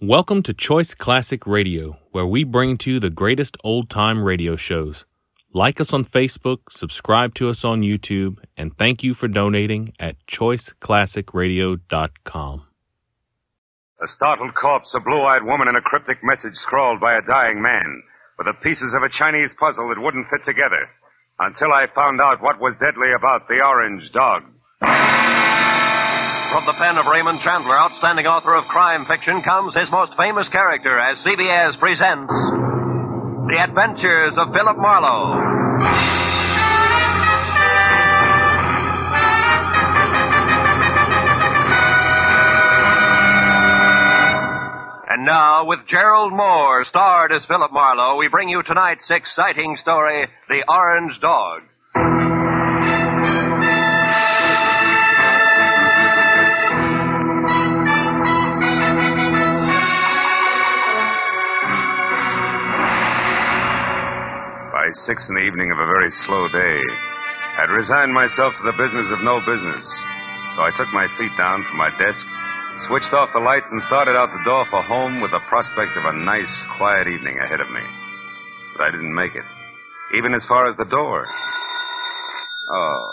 Welcome to Choice Classic Radio, where we bring to you the greatest old time radio shows. Like us on Facebook, subscribe to us on YouTube, and thank you for donating at choiceclassicradio.com. A startled corpse, a blue eyed woman, and a cryptic message scrawled by a dying man, with the pieces of a Chinese puzzle that wouldn't fit together. Until I found out what was deadly about the orange dog. From the pen of Raymond Chandler, outstanding author of crime fiction, comes his most famous character as CBS presents The Adventures of Philip Marlowe. And now, with Gerald Mohr, starred as Philip Marlowe, we bring you tonight's exciting story, The Orange Dog. Six in the evening of a very slow day, I'd resigned myself to the business of no business. So I took my feet down from my desk, switched off the lights, and started out the door for home with the prospect of a nice, quiet evening ahead of me. But I didn't make it, even as far as the door. Oh.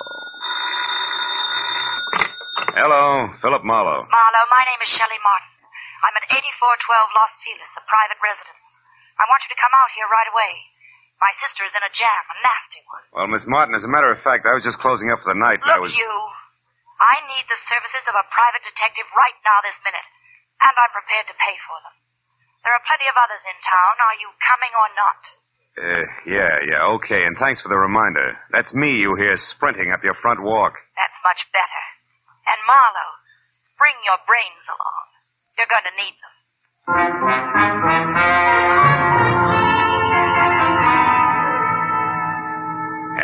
Hello, Philip Marlowe. Marlowe, my name is Shelley Martin. I'm at 8412 Los Feliz, a private residence. I want you to come out here right away. My sister is in a jam, a nasty one. Well, Miss Martin, as a matter of fact, I was just closing up for the night. and I Look, was. you. I need the services of a private detective right now this minute, and I'm prepared to pay for them. There are plenty of others in town. Are you coming or not? Uh, yeah, yeah, okay, and thanks for the reminder. That's me you hear sprinting up your front walk. That's much better. And Marlowe, bring your brains along. You're going to need them.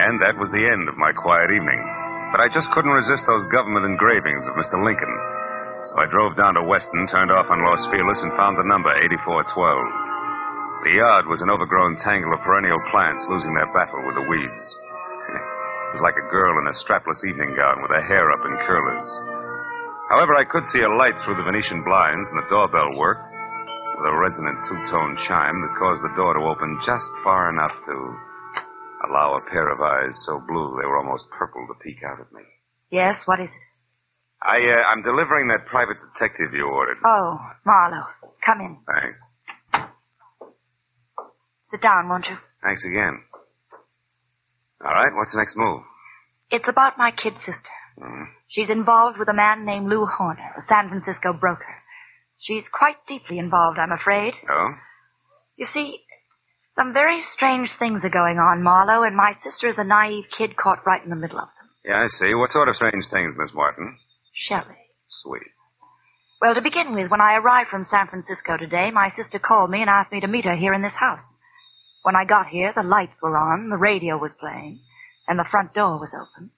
And that was the end of my quiet evening. But I just couldn't resist those government engravings of Mr. Lincoln. So I drove down to Western, turned off on Los Feliz, and found the number 8412. The yard was an overgrown tangle of perennial plants losing their battle with the weeds. It was like a girl in a strapless evening gown with her hair up in curlers. However, I could see a light through the Venetian blinds, and the doorbell worked with a resonant two-tone chime that caused the door to open just far enough to allow a pair of eyes so blue they were almost purple to peek out at me. Yes, what is it? I, uh, I'm delivering that private detective you ordered. Oh, Marlowe, come in. Thanks. Sit down, won't you? Thanks again. All right, what's the next move? It's about my kid sister. Hmm. She's involved with a man named Lou Horner, a San Francisco broker. She's quite deeply involved, I'm afraid. Oh? You see, some very strange things are going on, Marlowe, and my sister is a naive kid caught right in the middle of them. Yeah, I see. What sort of strange things, Miss Martin? Shelley. Sweet. Well, to begin with, when I arrived from San Francisco today, my sister called me and asked me to meet her here in this house. When I got here, the lights were on, the radio was playing, and the front door was open.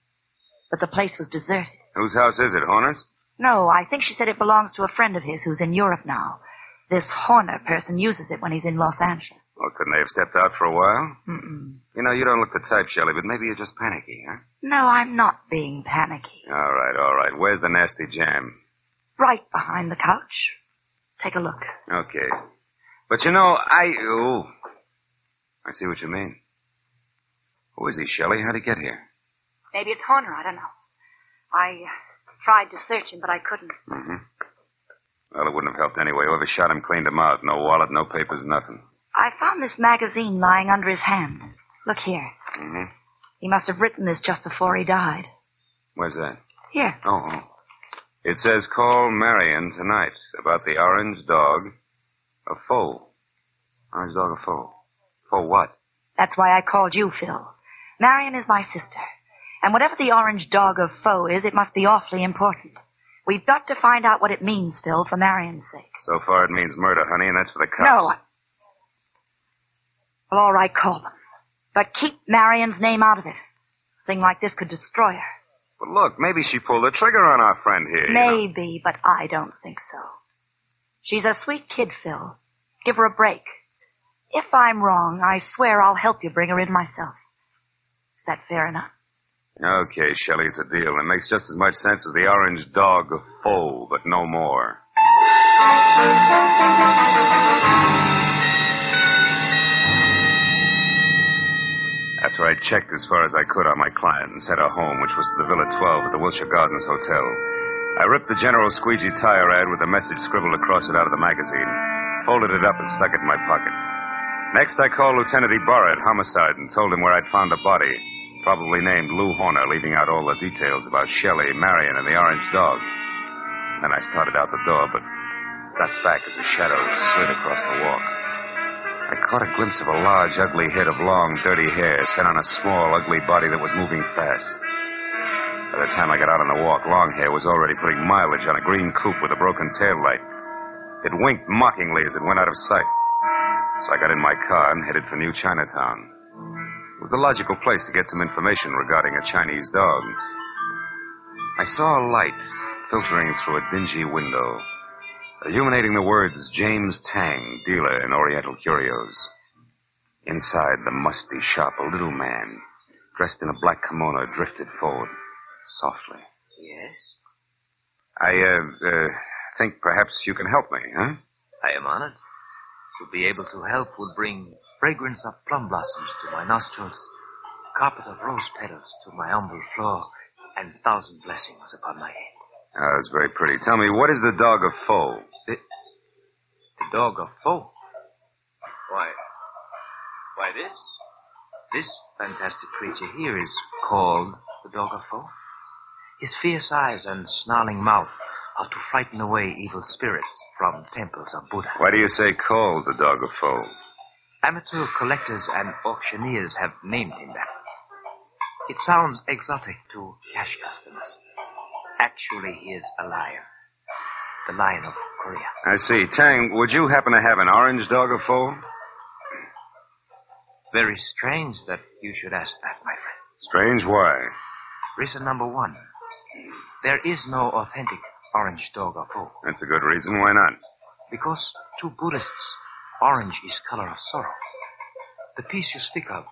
But the place was deserted. Whose house is it, Horner's? No, I think she said it belongs to a friend of his who's in Europe now. This Horner person uses it when he's in Los Angeles. Well, couldn't they have stepped out for a while? Mm-mm. You know, you don't look the type, Shelley, but maybe you're just panicky, huh? No, I'm not being panicky. All right, all right. Where's the nasty jam? Right behind the couch. Take a look. Okay. But you know, I. Oh. I see what you mean. Who is he, Shelley? How'd he get here? Maybe it's Horner, I don't know. I tried to search him, but I couldn't. Mm-hmm. Well, it wouldn't have helped anyway. Whoever shot him cleaned him out. No wallet, no papers, nothing. I found this magazine lying under his hand. Look here. Mm-hmm. He must have written this just before he died. Where's that? Here. Oh, oh. It says, call Marion tonight about the orange dog, a Fo. Orange dog, a Fo. For what? That's why I called you, Phil. Marion is my sister. And whatever the orange dog of Fo is, it must be awfully important. We've got to find out what it means, Phil, for Marion's sake. So far it means murder, honey, and that's for the cops. No. I... Well, all right, call them. But keep Marion's name out of it. A thing like this could destroy her. But look, maybe she pulled the trigger on our friend here. you know. Maybe, but I don't think so. She's a sweet kid, Phil. Give her a break. If I'm wrong, I swear I'll help you bring her in myself. Is that fair enough? Okay, Shelley, it's a deal. It makes just as much sense as the orange dog of Fo, but no more. Checked as far as I could on my client and sent her home, which was to the Villa 12 at the Wilshire Gardens Hotel. I ripped the General Squeegee tire ad with a message scribbled across it out of the magazine, folded it up, and stuck it in my pocket. Next, I called Lieutenant Ybarra at Homicide and told him where I'd found a body, probably named Lou Horner, leaving out all the details about Shelley, Marion, and the orange dog. Then I started out the door, but got back as a shadow slid across the walk. I caught a glimpse of a large, ugly head of long, dirty hair set on a small, ugly body that was moving fast. By the time I got out on the walk, Longhair was already putting mileage on a green coupe with a broken tail light. It winked mockingly as it went out of sight. So I got in my car and headed for New Chinatown. It was the logical place to get some information regarding a Chinese dog. I saw a light filtering through a dingy window illuminating the words James Tang, dealer in Oriental curios. Inside the musty shop, a little man, dressed in a black kimono, drifted forward, softly. Yes? I, uh, uh, think perhaps you can help me, huh? I am honored. To be able to help will bring fragrance of plum blossoms to my nostrils, carpet of rose petals to my humble floor, and thousand blessings upon my head. Oh, that's very pretty. Tell me, what is the dog of Fo? The, the dog of Fo? Why, why this? This fantastic creature here is called the dog of Fo. His fierce eyes and snarling mouth are to frighten away evil spirits from temples of Buddha. Why do you say called the dog of Fo? Amateur collectors and auctioneers have named him that. It sounds exotic to cash Actually, he is a lion. The lion of Korea. I see. Tang, would you happen to have an orange dog of Fo? Very strange that you should ask that, my friend. Strange, why? Reason number one. There is no authentic orange dog of Fo. That's a good reason. Why not? Because to Buddhists, orange is color of sorrow. The piece you speak of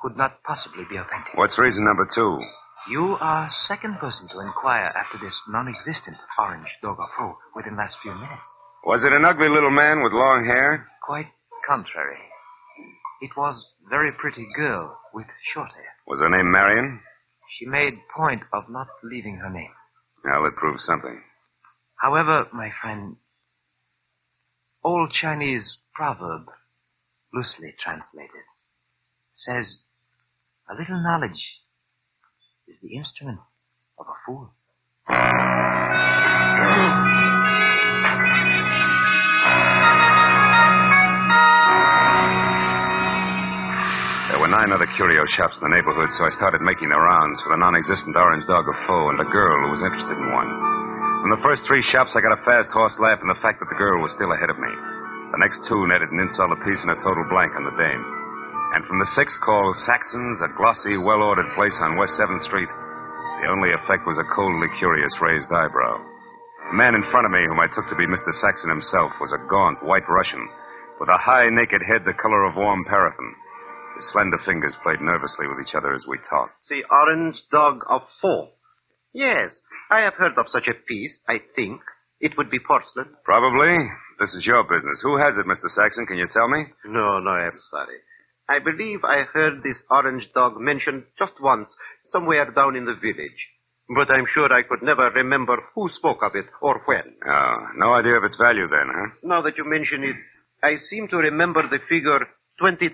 could not possibly be authentic. What's reason number two? You are second person to inquire after this non-existent orange dog of Fo within last few minutes. Was it an ugly little man with long hair? Quite contrary. It was very pretty girl with short hair. Was her name Marion? She made point of not leaving her name. Well, it proves something. However, my friend, old Chinese proverb, loosely translated, says a little knowledge is the instrument of a fool. There were nine other curio shops in the neighborhood, so I started making the rounds for the non-existent orange dog of Fo and a girl who was interested in one. From the first three shops, I got a fast horse laugh and the fact that the girl was still ahead of me. The next two netted an insult apiece and a total blank on the dame. And from the sixth called Saxon's, a glossy, well-ordered place on West 7th Street, the only effect was a coldly curious raised eyebrow. The man in front of me, whom I took to be Mr. Saxon himself, was a gaunt white Russian with a high, naked head the color of warm paraffin. His slender fingers played nervously with each other as we talked. The orange dog of four. Yes, I have heard of such a piece, I think. It would be porcelain. Probably. This is your business. Who has it, Mr. Saxon? Can you tell me? No, no, I'm sorry. I believe I heard this orange dog mentioned just once, somewhere down in the village. But I'm sure I could never remember who spoke of it or when. Oh, no idea of its value then, huh? Now that you mention it, I seem to remember the figure 20,000.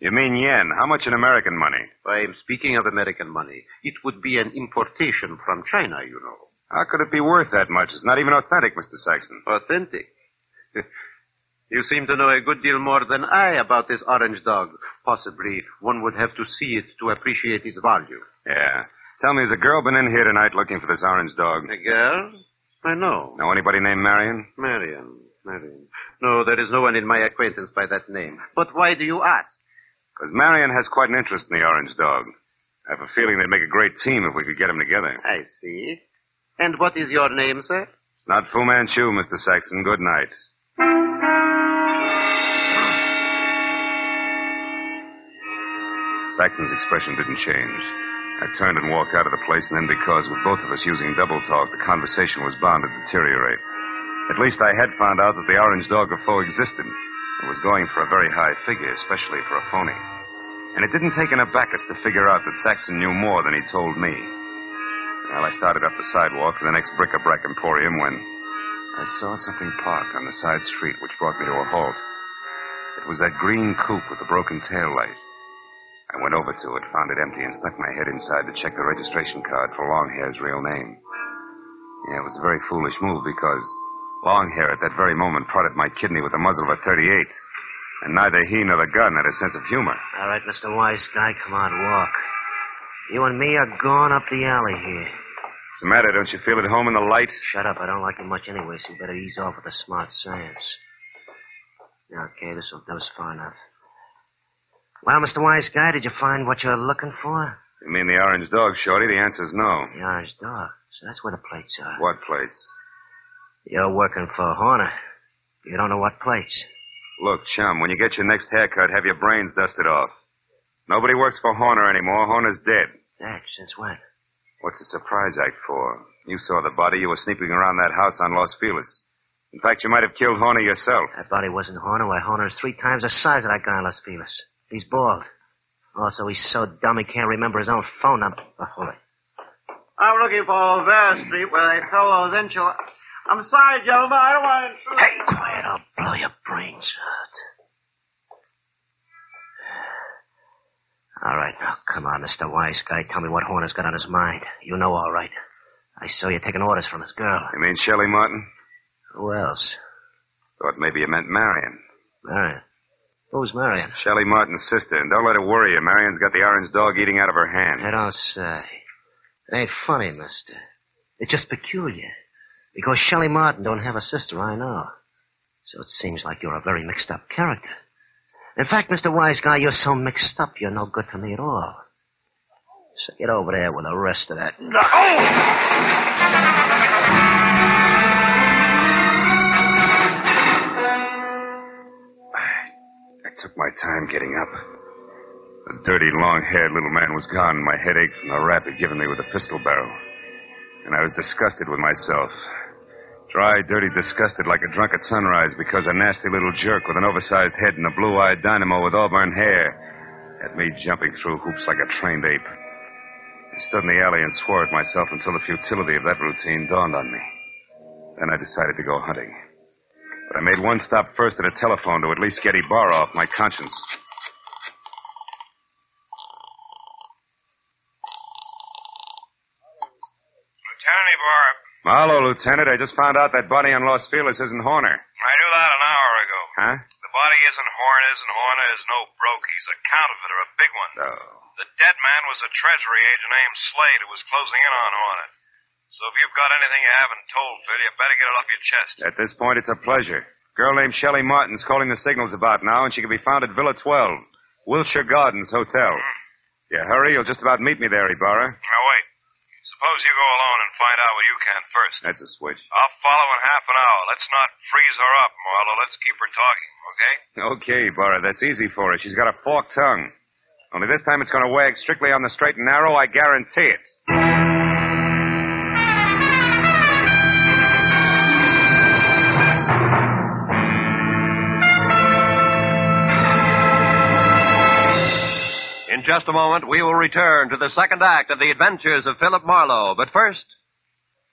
You mean yen. How much in American money? I am speaking of American money. It would be an importation from China, you know. How could it be worth that much? It's not even authentic, Mr. Saxon. Authentic. you seem to know a good deal more than I about this orange dog. Possibly one would have to see it to appreciate its value. Yeah. Tell me, has a girl been in here tonight looking for this orange dog? A girl? I know. Know anybody named Marion? Marion. Marion. No, there is no one in my acquaintance by that name. But why do you ask? Because Marion has quite an interest in the orange dog. I have a feeling they'd make a great team if we could get them together. I see. And what is your name, sir? It's not Fu Manchu, Mr. Saxon. Good night. Saxon's expression didn't change. I turned and walked out of the place, and then because, with both of us using double talk, the conversation was bound to deteriorate. At least I had found out that the orange dog of Fo existed and was going for a very high figure, especially for a phony. And it didn't take an abacus to figure out that Saxon knew more than he told me. Well, I started up the sidewalk to the next bric-a-brac emporium when I saw something parked on the side street which brought me to a halt. It was that green coupe with the broken tail light. I went over to it, found it empty, and stuck my head inside to check the registration card for Longhair's real name. Yeah, it was a very foolish move because Longhair at that very moment prodded my kidney with the muzzle of a 38. And neither he nor the gun had a sense of humor. All right, Mr. Wise Guy, come on, walk. You and me are going up the alley here. What's the matter? Don't you feel at home in the light? Shut up. I don't like you much anyway, so you better ease off with the smart sayings. Okay, this will do us far enough. Well, Mr. Wise Guy, did you find what you're looking for? You mean the orange dog, Shorty? The answer's no. The orange dog. So that's where the plates are. What plates? You're working for Horner. You don't know what plates. Look, chum, when you get your next haircut, have your brains dusted off. Nobody works for Horner anymore. Horner's dead. Dead? Since when? What's the surprise act for? You saw the body. You were sneaking around that house on Los Feliz. In fact, you might have killed Horner yourself. That body wasn't Horner. Why, Horner's three times the size of that guy in Los Feliz. He's bald. Oh, also, he's so dumb he can't remember his own phone number. Oh, hold it. I'm looking for Olvera Street where they sell those enchiladas. I'm sorry, gentlemen. I don't want to intrude. Hey, quiet. I'll blow your brains out. All right, now, come on, Mr. Wise Guy. Tell me what Horner's got on his mind. You know all right. I saw you taking orders from his girl. You mean Shelley Martin? Who else? Thought maybe you meant Marion. Marion. Who's Marion? Shelley Martin's sister. And don't let her worry you. Marion's got the orange dog eating out of her hand. I don't say. It ain't funny, mister. It's just peculiar. Because Shelley Martin don't have a sister, I know. So it seems like you're a very mixed up character. In fact, Mr. Wise Guy, you're so mixed up, you're no good to me at all. So get over there with the rest of that. I took my time getting up. The dirty, long-haired little man was gone, my head ached from the rap he'd given me with a pistol barrel. And I was disgusted with myself. Dry, dirty, disgusted like a drunk at sunrise because a nasty little jerk with an oversized head and a blue-eyed dynamo with auburn hair had me jumping through hoops like a trained ape. I stood in the alley and swore at myself until the futility of that routine dawned on me. Then I decided to go hunting. But I made one stop first at a telephone to at least get Ybarra off my conscience. Lieutenant Ybarra. Hello, Lieutenant. I just found out that body on Los Feliz isn't Horner. I knew that an hour ago. Huh? The body isn't Horner's, and Horner is no broke. He's a counterfeiter, a big one. Oh. The dead man was a treasury agent named Slade who was closing in on Horner. So if you've got anything you haven't told, Phil, you better get it off your chest. At this point, it's a pleasure. Girl named Shelley Martin's calling the signals about now, and she can be found at Villa 12, Wilshire Gardens Hotel. Hmm. Yeah, hurry. You'll just about meet me there, Ybarra. Now, wait. Suppose you go alone and find out what you can first. That's a switch. I'll follow in half an hour. Let's not freeze her up, Marlowe. Let's keep her talking, okay? Okay, Ybarra. That's easy for her. She's got a forked tongue. Only this time it's going to wag strictly on the straight and narrow, I guarantee it. Just a moment, we will return to the second act of the adventures of Philip Marlowe. But first,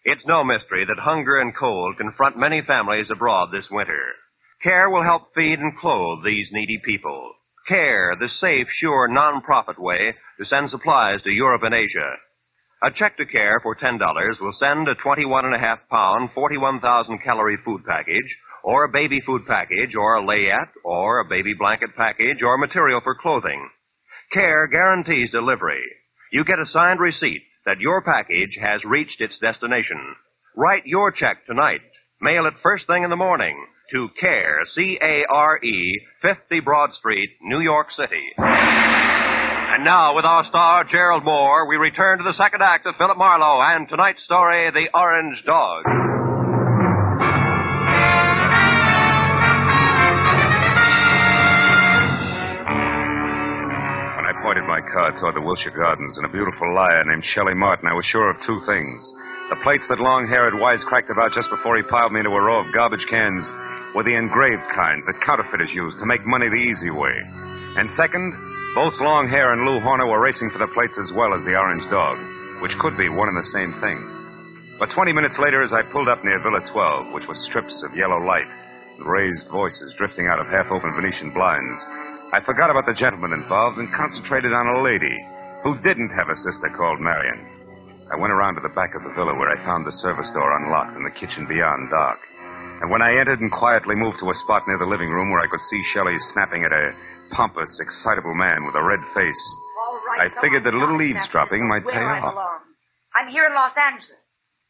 it's no mystery that hunger and cold confront many families abroad this winter. CARE will help feed and clothe these needy people. CARE, the safe, sure, non-profit way to send supplies to Europe and Asia. A check to CARE for $10 will send a 21 and a half pound, 41,000 calorie food package, or a baby food package, or a layette, or a baby blanket package, or material for clothing. CARE guarantees delivery. You get a signed receipt that your package has reached its destination. Write your check tonight. Mail it first thing in the morning to CARE, C-A-R-E, 50 Broad Street, New York City. And now, with our star, Gerald Mohr, we return to the second act of Philip Marlowe and tonight's story, The Orange Dog. Car toward the Wilshire Gardens and a beautiful liar named Shelley Martin, I was sure of two things. The plates that Longhair had wisecracked about just before he piled me into a row of garbage cans were the engraved kind that counterfeiters use to make money the easy way. And second, Both Long Hair and Lou Horner were racing for the plates as well as the orange dog, which could be one and the same thing. But 20 minutes later, as I pulled up near Villa 12, which was strips of yellow light, and raised voices drifting out of half open Venetian blinds, I forgot about the gentleman involved and concentrated on a lady who didn't have a sister called Marion. I went around to the back of the villa where I found the service door unlocked and the kitchen beyond dark. And when I entered and quietly moved to a spot near the living room where I could see Shelley snapping at a pompous, excitable man with a red face, All right. I figured that a little eavesdropping might pay I off. belong. I'm here in Los Angeles.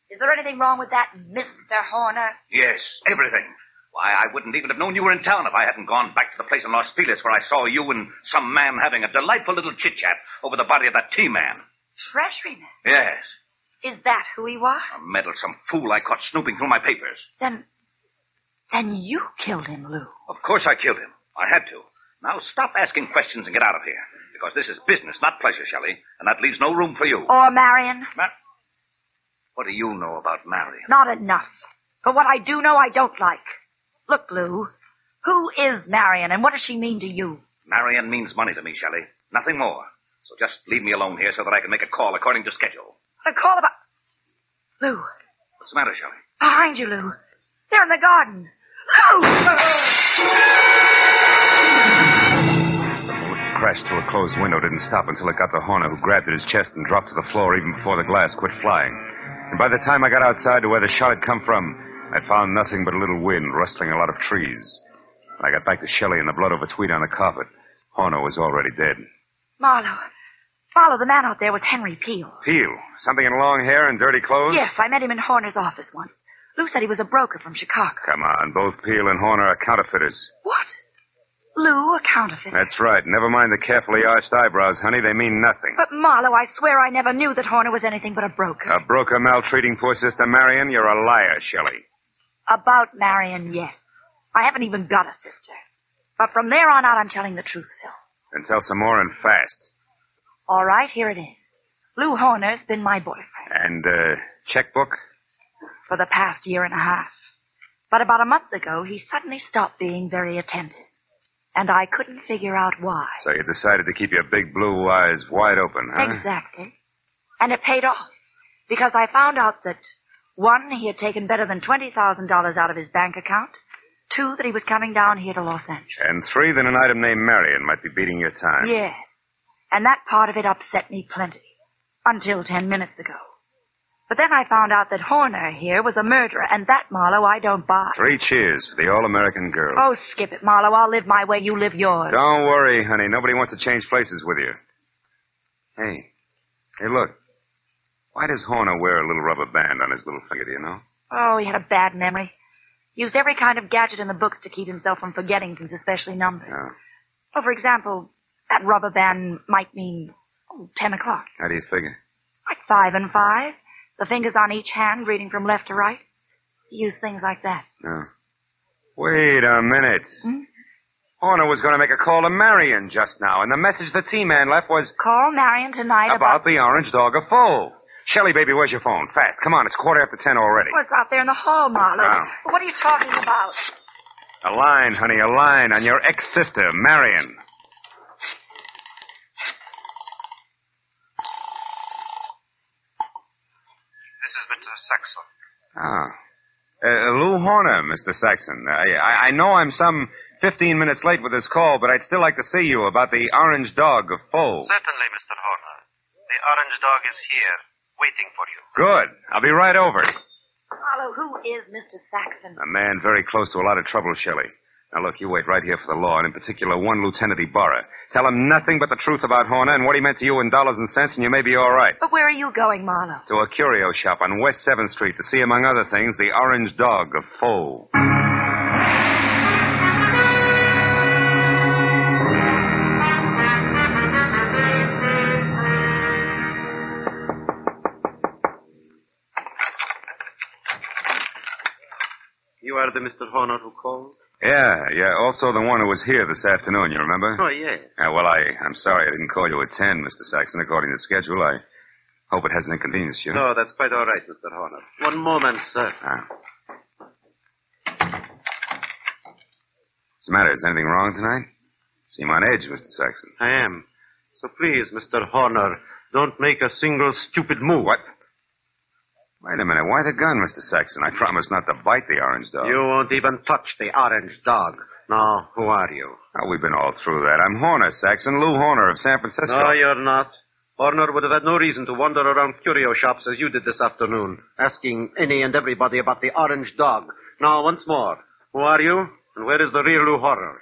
Is there anything wrong with that, Mr. Horner? Yes, everything. Why, I wouldn't even have known you were in town if I hadn't gone back to the place in Los Feliz where I saw you and some man having a delightful little chit-chat over the body of that T-man. Treasuryman. Yes, Is that who he was? a meddlesome fool I caught snooping through my papers. Then, then you killed him, Lou. Of course I killed him. I had to. Now stop asking questions and get out of here. Because this is business, not pleasure, Shelley. And that leaves no room for you. Or Marion? Ma- what do you know about Marion? Not enough. But what I do know, I don't like. Look, Lou, who is Marion, and what does she mean to you? Marion means money to me, Shelley. Nothing more. So just leave me alone here so that I can make a call according to schedule. A call about. Lou, What's the matter, Shelley? behind you, Lou. They're in the garden. Lou! The crash through a closed window didn't stop until it got to Horner, who grabbed at his chest and dropped to the floor even before the glass quit flying. And by the time I got outside to where the shot had come from, I'd found nothing but a little wind rustling a lot of trees. When I got back to Shelley and the blood of a tweed on the carpet, Horner was already dead. Marlowe. Marlowe, the man out there was Henry Peel. Peel, something in long hair and dirty clothes? Yes, I met him in Horner's office once. Lou said he was a broker from Chicago. Come on, both Peel and Horner are counterfeiters. What? Lou, a counterfeit? That's right. Never mind the carefully arched eyebrows, honey. They mean nothing. But Marlowe, I swear I never knew that Horner was anything but a broker. A broker maltreating poor sister Marion? You're a liar, Shelley. About Marion, yes. I haven't even got a sister. But from there on out, I'm telling the truth, Phil. Then tell some more and fast. All right, here it is. Lou Horner's been my boyfriend And, uh, checkbook? for the past year and a half. But about a month ago, he suddenly stopped being very attentive. And I couldn't figure out why. So you decided to keep your big blue eyes wide open, huh? Exactly. And it paid off. Because I found out that, one, he had taken better than $20,000 out of his bank account. Two, that he was coming down here to Los Angeles. And three, that an item named Marion might be beating your time. Yes. And that part of it upset me plenty. Until ten minutes ago. But then I found out that Horner here was a murderer, and that, Marlowe, I don't buy. Three cheers for the all-American girl. Oh, skip it, Marlowe. I'll live my way, you live yours. Don't worry, honey. Nobody wants to change places with you. Hey. Hey, look. Why does Horner wear a little rubber band on his little finger, do you know? Oh, he had a bad memory. Used every kind of gadget in the books to keep himself from forgetting things, especially numbers. No. Oh, for example, that rubber band might mean ten o'clock. How do you figure? Like five and five. The fingers on each hand reading from left to right. He used things like that. No. Wait a minute. Hmm? Horner was going to make a call to Marion just now, and the message the T-Man left was Call Marion tonight about the orange dog of Fo. Shelley, baby, where's your phone? Fast. Come on, it's quarter after ten already. Oh, it's out there in the hall, Marlowe. Oh. What are you talking about? A line, honey, a line on your ex-sister, Marion. This is Mr. Saxon. Ah. Uh, Lou Horner, Mr. Saxon. I, I, I know I'm some 15 minutes late with this call, but I'd still like to see you about the orange dog of Fo. Certainly, Mr. Horner. The orange dog is here, waiting for you. Good. I'll be right over. Marlowe, who is Mr. Saxon? A man very close to a lot of trouble, Shelley. Now, look, you wait right here for the law, and in particular, one Lieutenant Ybarra. Tell him nothing but the truth about Horner and what he meant to you in dollars and cents, and you may be all right. But where are you going, Marlowe? To a curio shop on West 7th Street to see, among other things, the orange dog of Fo. The Mr. Horner who called? Yeah, yeah. Also the one who was here this afternoon, you remember? Oh, yes. Yeah, well, I, I'm sorry I didn't call you at 10, Mr. Saxon, according to schedule. I hope it hasn't inconvenienced you. No, that's quite all right, Mr. Horner. One moment, sir. Ah. What's the matter? Is anything wrong tonight? Seem on edge, Mr. Saxon. I am. So please, Mr. Horner, don't make a single stupid move. What? Wait a minute. Why the gun, Mr. Saxon? I promised not to bite the orange dog. You won't even touch the orange dog. Now, who are you? Oh, we've been all through that. I'm Horner, Saxon. Lou Horner of San Francisco. No, you're not. Horner would have had no reason to wander around curio shops as you did this afternoon, asking any and everybody about the orange dog. Now, once more, who are you, and where is the real Lou Horner?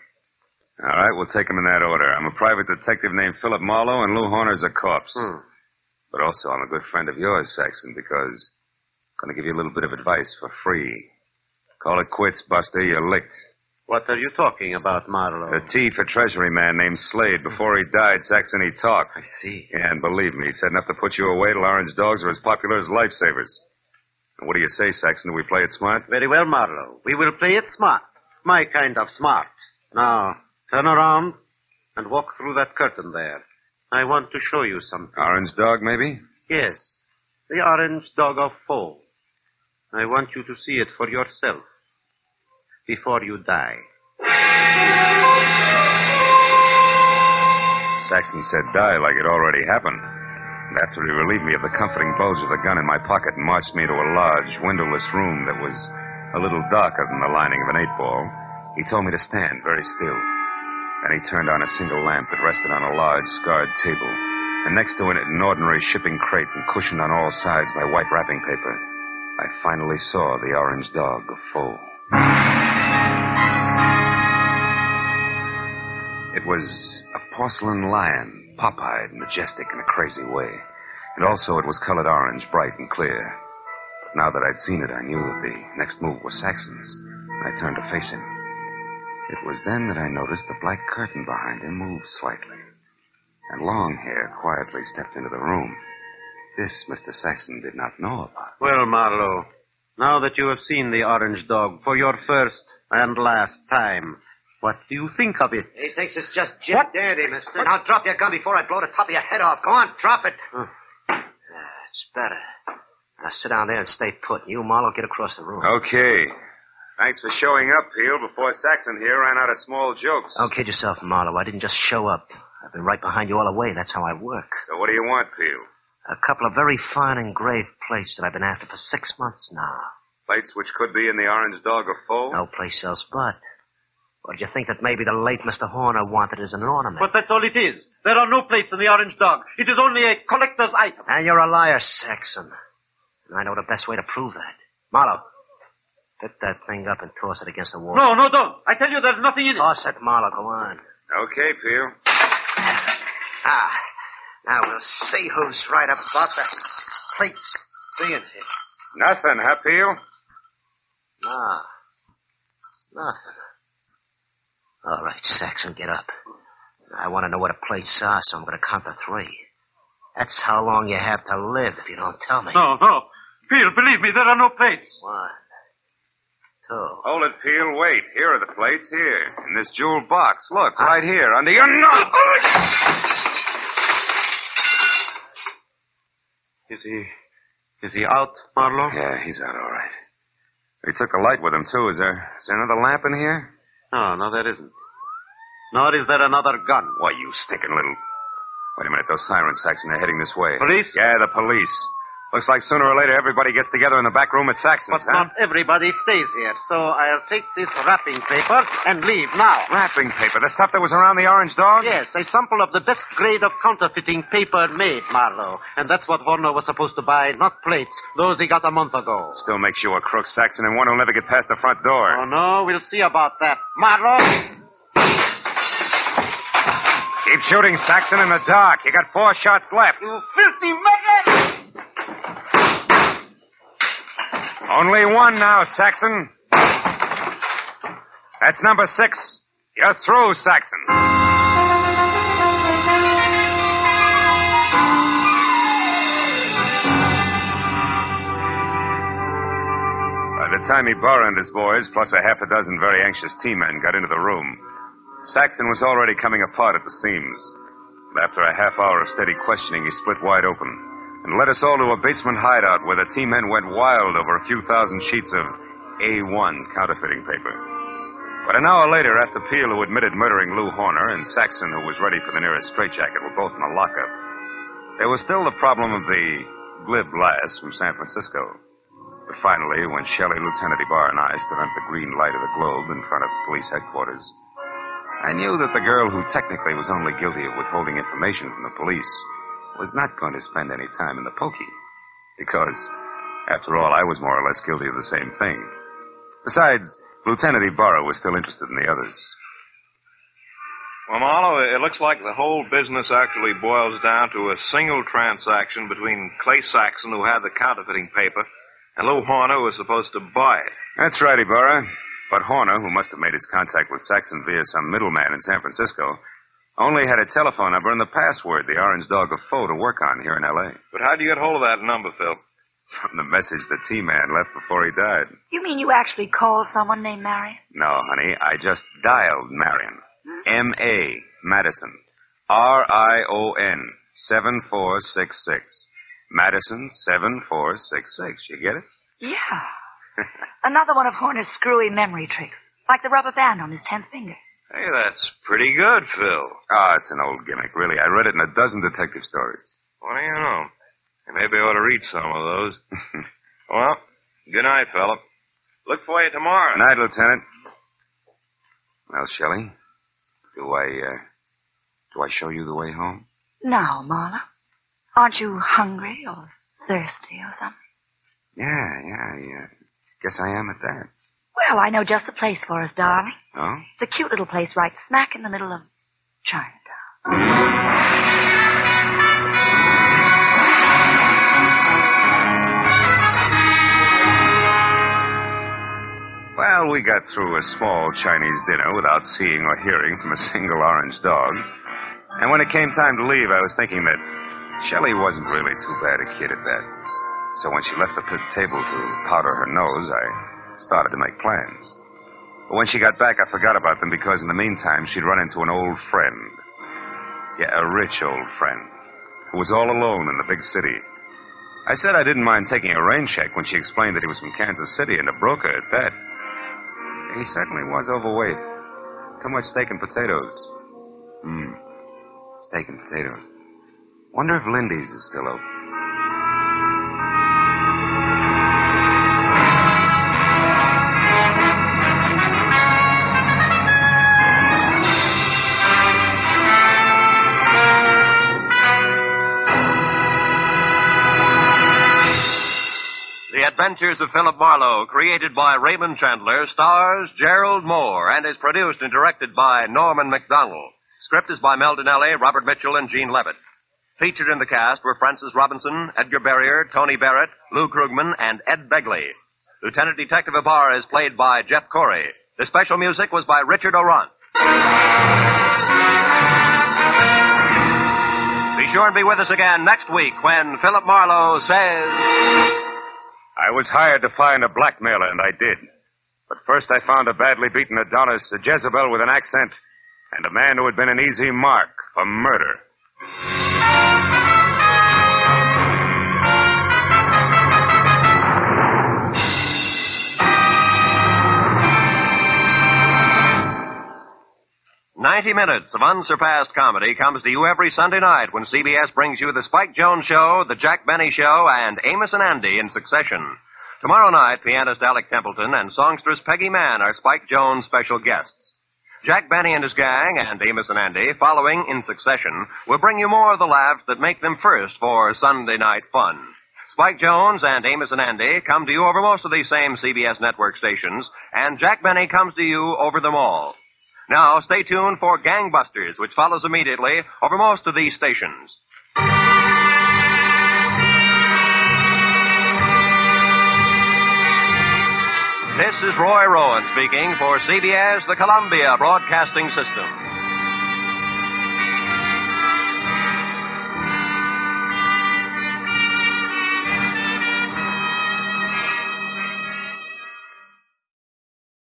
All right, we'll take them in that order. I'm a private detective named Philip Marlowe, and Lou Horner's a corpse. Hmm. But also, I'm a good friend of yours, Saxon, because going to give you a little bit of advice for free. Call it quits, Buster. You're licked. What are you talking about, Marlowe? The T for Treasury man named Slade. Before he died, Saxon, he talked. I see. Yeah, and believe me, he said enough to put you away till orange dogs are as popular as lifesavers. And what do you say, Saxon? Do we play it smart? Very well, Marlowe. We will play it smart. My kind of smart. Now, turn around and walk through that curtain there. I want to show you something. Orange dog, maybe? Yes, the orange dog of Fo. I want you to see it for yourself before you die. Saxon said die like it already happened. And after he relieved me of the comforting bulge of the gun in my pocket and marched me to a large, windowless room that was a little darker than the lining of an eight ball, he told me to stand very still. Then he turned on a single lamp that rested on a large, scarred table, and next to it an ordinary shipping crate and cushioned on all sides by white wrapping paper. I finally saw the orange dog of Fo. It was a porcelain lion, pop-eyed, majestic in a crazy way. And also it was colored orange, bright and clear. But Now that I'd seen it, I knew that the next move was Saxon's. I turned to face him. It was then that I noticed the black curtain behind him moved slightly. And Longhair quietly stepped into the room. This Mr. Saxon did not know about. Well, Marlowe, now that you have seen the orange dog for your first and last time, what do you think of it? He thinks it's just Jim Dandy, mister. Now drop your gun before I blow the top of your head off. Go on, drop it. Ah, it's better. Now sit down there and stay put. You, Marlowe, get across the room. Okay. Thanks for showing up, Peel, before Saxon here ran out of small jokes. Don't kid yourself, Marlowe. I didn't just show up. I've been right behind you all the way. That's how I work. So what do you want, Peel? A couple of very fine engraved plates that I've been after for six months now. Plates which could be in the orange dog of Fo? No place else but. Or do you think that maybe the late Mr. Horner wanted as an ornament? But that's all it is. There are no plates in the orange dog. It is only a collector's item. And you're a liar, Saxon. And I know the best way to prove that. Marlowe, pick that thing up and toss it against the wall. No, no, don't. I tell you, there's nothing in it. Toss it, Marlowe. Go on. Okay, Peel. Ah, now we'll see who's right about the plates being here. Nothing, huh, Peel? No. Nothing. All right, Saxon, get up. I want to know what the plates are, so I'm going to count to three. That's how long you have to live if you don't tell me. No, no. Peel, believe me, there are no plates. One, two. Hold it, Peel. Wait. Here are the plates. Here. In this jeweled box. Look, right here, under your nose. Oh, Is he. Is he out, Marlowe? Yeah, he's out all right. He took a light with him, too. Is there, is there another lamp in here? No, no, there isn't. Nor is there another gun. Why, you stinking little. Wait a minute. Those sirens, Saxon, they're heading this way. Police? Yeah, the police. Looks like sooner or later everybody gets together in the back room at Saxon's, But huh? not everybody stays here, so I'll take this wrapping paper and leave now. Wrapping paper. The stuff that was around the orange dog? Yes, a sample of the best grade of counterfeiting paper made, Marlowe. And that's what Horner was supposed to buy, not plates. Those he got a month ago. Still makes you a crook, Saxon, and one who'll never get past the front door. Oh, no, we'll see about that. Marlowe! Keep shooting, Saxon, in the dark. You got four shots left. You filthy murderer! Only one now, Saxon. That's number six. You're through, Saxon. By the time Ybarra and his boys, plus a half a dozen very anxious T-men, got into the room, Saxon was already coming apart at the seams. After a half hour of steady questioning, he split wide open and led us all to a basement hideout where the T-men went wild over a few thousand sheets of A1 counterfeiting paper. But an hour later, after Peel, who admitted murdering Lou Horner, and Saxon, who was ready for the nearest straitjacket, were both in a lockup, there was still the problem of the glib lass from San Francisco. But finally, when Shelley, Lieutenant Ybarra, and I stood under the green light of the globe in front of police headquarters, I knew that the girl who technically was only guilty of withholding information from the police was not going to spend any time in the pokey. Because, after all, I was more or less guilty of the same thing. Besides, Lieutenant Ybarra was still interested in the others. Well, Marlowe, it looks like the whole business actually boils down to a single transaction between Clay Saxon, who had the counterfeiting paper, and Lou Horner, who was supposed to buy it. That's right, Ybarra. But Horner, who must have made his contact with Saxon via some middleman in San Francisco, only had a telephone number and the password, the Orange Dog of Fo, to work on here in L.A. But how would you get hold of that number, Phil? From the message the T-Man left before he died. You mean you actually called someone named Marion? No, honey, I just dialed Marion. M-A, Madison. R-I-O-N, 7466. Madison, 7466. You get it? Yeah. Another one of Horner's screwy memory tricks, like the rubber band on his tenth finger. Hey, that's pretty good, Phil. Ah, it's an old gimmick, really. I read it in a dozen detective stories. What do you know? You maybe ought to read some of those. well, good night, Philip. Look for you tomorrow. Night, Lieutenant. Well, Shelley, do I, uh, do I show you the way home? Now, Marla, aren't you hungry or thirsty or something? Yeah, yeah, yeah. Guess I am at that. Well, I know just the place for us, darling. Oh? It's a cute little place right smack in the middle of Chinatown. Well, we got through a small Chinese dinner without seeing or hearing from a single orange dog. And when it came time to leave, I was thinking that Shelley wasn't really too bad a kid at that. So when she left the table to powder her nose, I started to make plans. But when she got back, I forgot about them because in the meantime, she'd run into an old friend. Yeah, a rich old friend who was all alone in the big city. I said I didn't mind taking a rain check when she explained that he was from Kansas City and a broker at that. He certainly was overweight. Too much steak and potatoes. Hmm. Steak and potatoes. Wonder if Lindy's is still open. The Adventures of Philip Marlowe, created by Raymond Chandler, stars Gerald Mohr and is produced and directed by Norman Macdonnell. Script is by Mel Dinelli, Robert Mitchell, and Gene Levitt. Featured in the cast were Francis Robinson, Edgar Barrier, Tony Barrett, Lou Krugman, and Ed Begley. Lieutenant Detective Ybarra is played by Jeff Corey. The special music was by Richard Aurandt. Be sure and be with us again next week when Philip Marlowe says. I was hired to find a blackmailer, and I did. But first I found a badly beaten Adonis, a Jezebel with an accent, and a man who had been an easy mark for murder. Ninety minutes of unsurpassed comedy comes to you every Sunday night when CBS brings you the Spike Jones Show, the Jack Benny Show, and Amos and Andy in succession. Tomorrow night, pianist Alec Templeton and songstress Peggy Mann are Spike Jones' special guests. Jack Benny and his gang, and Amos and Andy, following in succession, will bring you more of the laughs that make them first for Sunday night fun. Spike Jones and Amos and Andy come to you over most of these same CBS network stations, and Jack Benny comes to you over them all. Now, stay tuned for Gangbusters, which follows immediately over most of these stations. This is Roy Rowan speaking for CBS, the Columbia Broadcasting System.